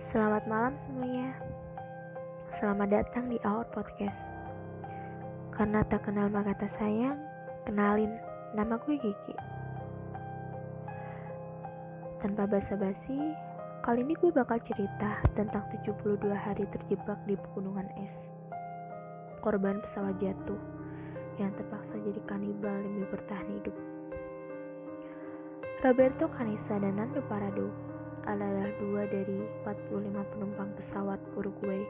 Selamat malam semuanya. Selamat datang di Our Podcast. Karena tak kenal maka tak sayang, kenalin nama gue Gigi. Tanpa basa-basi, kali ini gue bakal cerita tentang 72 hari terjebak di pegunungan es. Korban pesawat jatuh yang terpaksa jadi kanibal demi bertahan hidup. Roberto Canisa dan Nando Parado adalah dua dari 45 penumpang pesawat Uruguay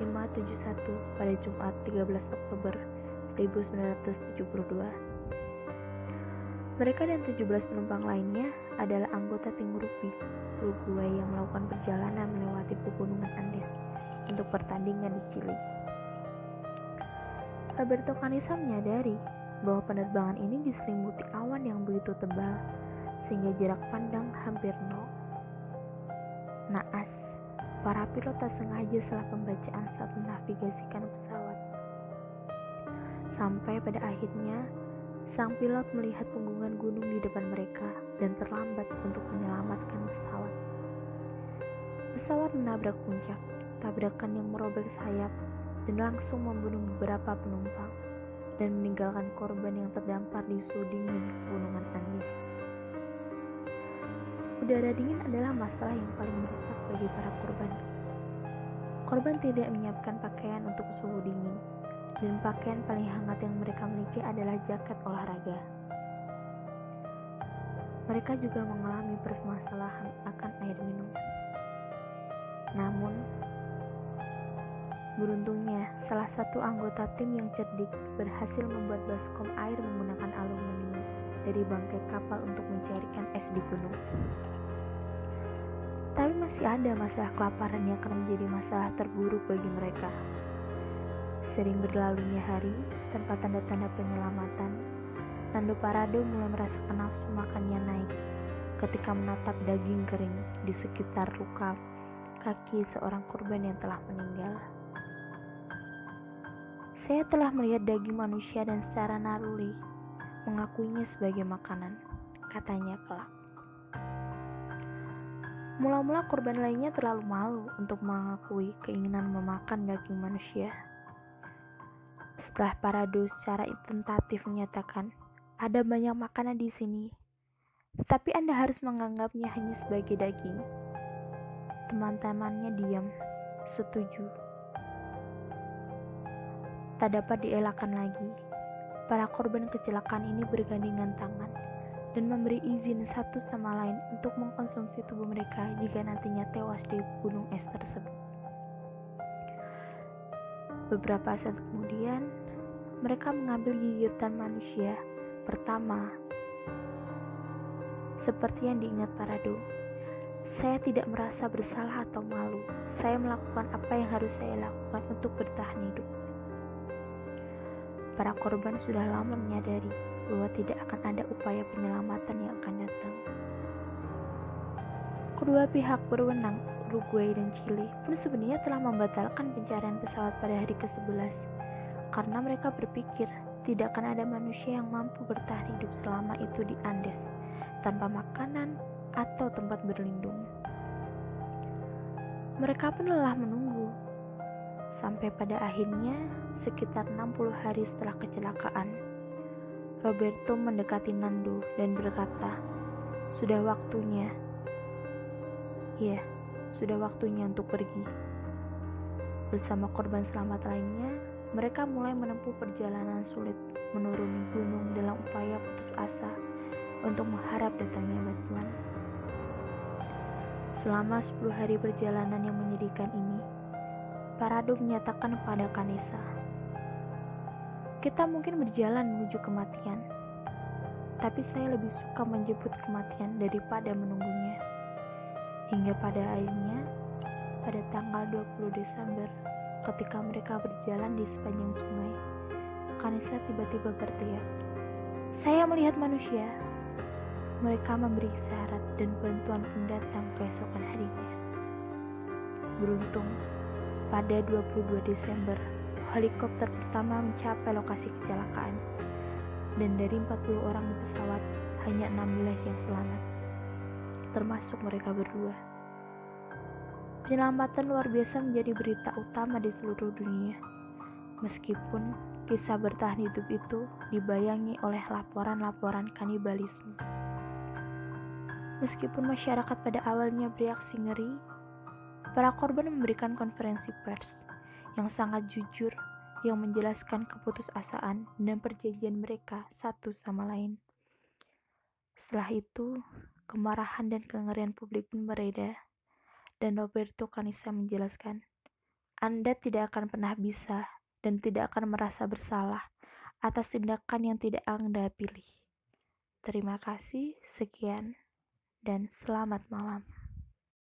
571 pada Jumat 13 Oktober 1972. Mereka dan 17 penumpang lainnya adalah anggota tim Rupi Uruguay yang melakukan perjalanan melewati pegunungan Andes untuk pertandingan di Chili. Roberto Canisa menyadari bahwa penerbangan ini diselimuti awan yang begitu tebal sehingga jarak pandang hampir nol. Naas, para pilot tak sengaja salah pembacaan saat menavigasikan pesawat. Sampai pada akhirnya, sang pilot melihat punggungan gunung di depan mereka dan terlambat untuk menyelamatkan pesawat. Pesawat menabrak puncak, tabrakan yang merobek sayap dan langsung membunuh beberapa penumpang dan meninggalkan korban yang terdampar di suhu dingin gunungan Andes. Udara dingin adalah masalah yang paling merusak bagi para korban. Korban tidak menyiapkan pakaian untuk suhu dingin, dan pakaian paling hangat yang mereka miliki adalah jaket olahraga. Mereka juga mengalami permasalahan akan air minum. Namun, beruntungnya salah satu anggota tim yang cerdik berhasil membuat baskom air menggunakan aluminium dari bangkai kapal untuk mencarikan es di gunung. Tapi masih ada masalah kelaparan yang akan menjadi masalah terburuk bagi mereka. Sering berlalunya hari tanpa tanda-tanda penyelamatan, Nando Parado mulai merasakan nafsu makannya naik ketika menatap daging kering di sekitar luka kaki seorang korban yang telah meninggal. Saya telah melihat daging manusia dan secara naruli mengakuinya sebagai makanan, katanya kelak. Mula-mula korban lainnya terlalu malu untuk mengakui keinginan memakan daging manusia. Setelah Parado secara tentatif menyatakan, ada banyak makanan di sini, tetapi Anda harus menganggapnya hanya sebagai daging. Teman-temannya diam, setuju. Tak dapat dielakkan lagi, para korban kecelakaan ini bergandengan tangan dan memberi izin satu sama lain untuk mengkonsumsi tubuh mereka jika nantinya tewas di gunung es tersebut. Beberapa saat kemudian, mereka mengambil gigitan manusia pertama. Seperti yang diingat Parado, saya tidak merasa bersalah atau malu. Saya melakukan apa yang harus saya lakukan untuk bertahan hidup. Para korban sudah lama menyadari bahwa tidak akan ada upaya penyelamatan yang akan datang. Kedua pihak berwenang, Uruguay dan Chile, pun sebenarnya telah membatalkan pencarian pesawat pada hari ke-11 karena mereka berpikir tidak akan ada manusia yang mampu bertahan hidup selama itu di Andes tanpa makanan atau tempat berlindung. Mereka pun lelah menunggu Sampai pada akhirnya, sekitar 60 hari setelah kecelakaan, Roberto mendekati Nando dan berkata, "Sudah waktunya." Ya, sudah waktunya untuk pergi. Bersama korban selamat lainnya, mereka mulai menempuh perjalanan sulit menuruni gunung dalam upaya putus asa untuk mengharap datangnya bantuan. Selama 10 hari perjalanan yang menyedihkan ini, Parado menyatakan pada Kanesa, kita mungkin berjalan menuju kematian, tapi saya lebih suka menjemput kematian daripada menunggunya. Hingga pada akhirnya, pada tanggal 20 Desember, ketika mereka berjalan di sepanjang sungai, Kanesa tiba-tiba berteriak, Saya melihat manusia. Mereka memberi syarat dan bantuan pendatang keesokan harinya. Beruntung, pada 22 Desember, helikopter pertama mencapai lokasi kecelakaan. Dan dari 40 orang di pesawat, hanya 16 yang selamat, termasuk mereka berdua. penyelamatan luar biasa menjadi berita utama di seluruh dunia. Meskipun kisah bertahan hidup itu dibayangi oleh laporan-laporan kanibalisme. Meskipun masyarakat pada awalnya bereaksi ngeri, para korban memberikan konferensi pers yang sangat jujur yang menjelaskan keputusasaan dan perjanjian mereka satu sama lain. Setelah itu, kemarahan dan kengerian publik pun mereda, dan Roberto Canisa menjelaskan, Anda tidak akan pernah bisa dan tidak akan merasa bersalah atas tindakan yang tidak Anda pilih. Terima kasih, sekian, dan selamat malam.